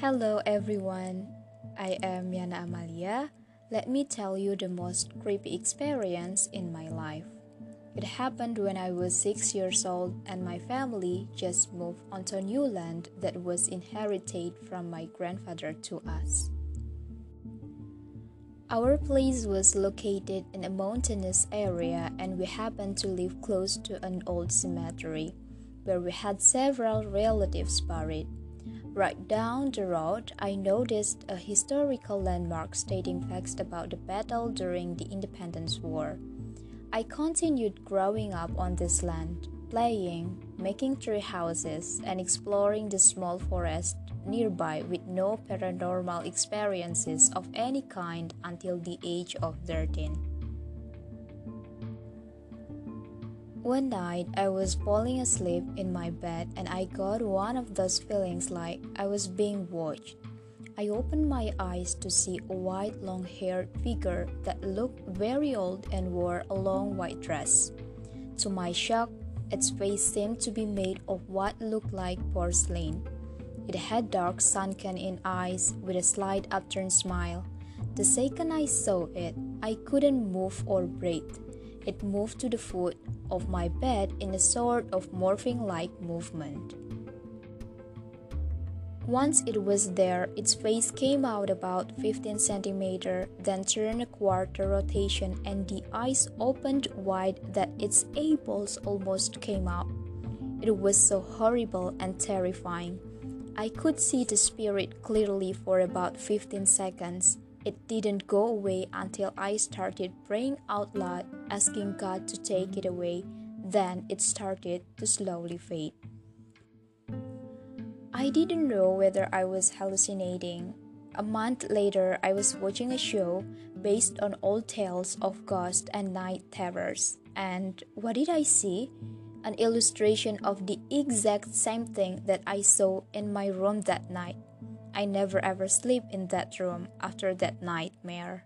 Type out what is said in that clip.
Hello everyone, I am Yana Amalia. Let me tell you the most creepy experience in my life. It happened when I was 6 years old and my family just moved onto new land that was inherited from my grandfather to us. Our place was located in a mountainous area and we happened to live close to an old cemetery where we had several relatives buried. Right down the road, I noticed a historical landmark stating facts about the battle during the Independence War. I continued growing up on this land, playing, making tree houses, and exploring the small forest nearby with no paranormal experiences of any kind until the age of 13. One night, I was falling asleep in my bed and I got one of those feelings like I was being watched. I opened my eyes to see a white long haired figure that looked very old and wore a long white dress. To my shock, its face seemed to be made of what looked like porcelain. It had dark sunken in eyes with a slight upturned smile. The second I saw it, I couldn't move or breathe. It moved to the foot of my bed in a sort of morphing like movement. Once it was there, its face came out about 15 centimeter, then turned a quarter rotation, and the eyes opened wide that its eyeballs almost came out. It was so horrible and terrifying. I could see the spirit clearly for about 15 seconds. It didn't go away until I started praying out loud, asking God to take it away. Then it started to slowly fade. I didn't know whether I was hallucinating. A month later, I was watching a show based on old tales of ghosts and night terrors. And what did I see? An illustration of the exact same thing that I saw in my room that night. I never ever sleep in that room after that nightmare.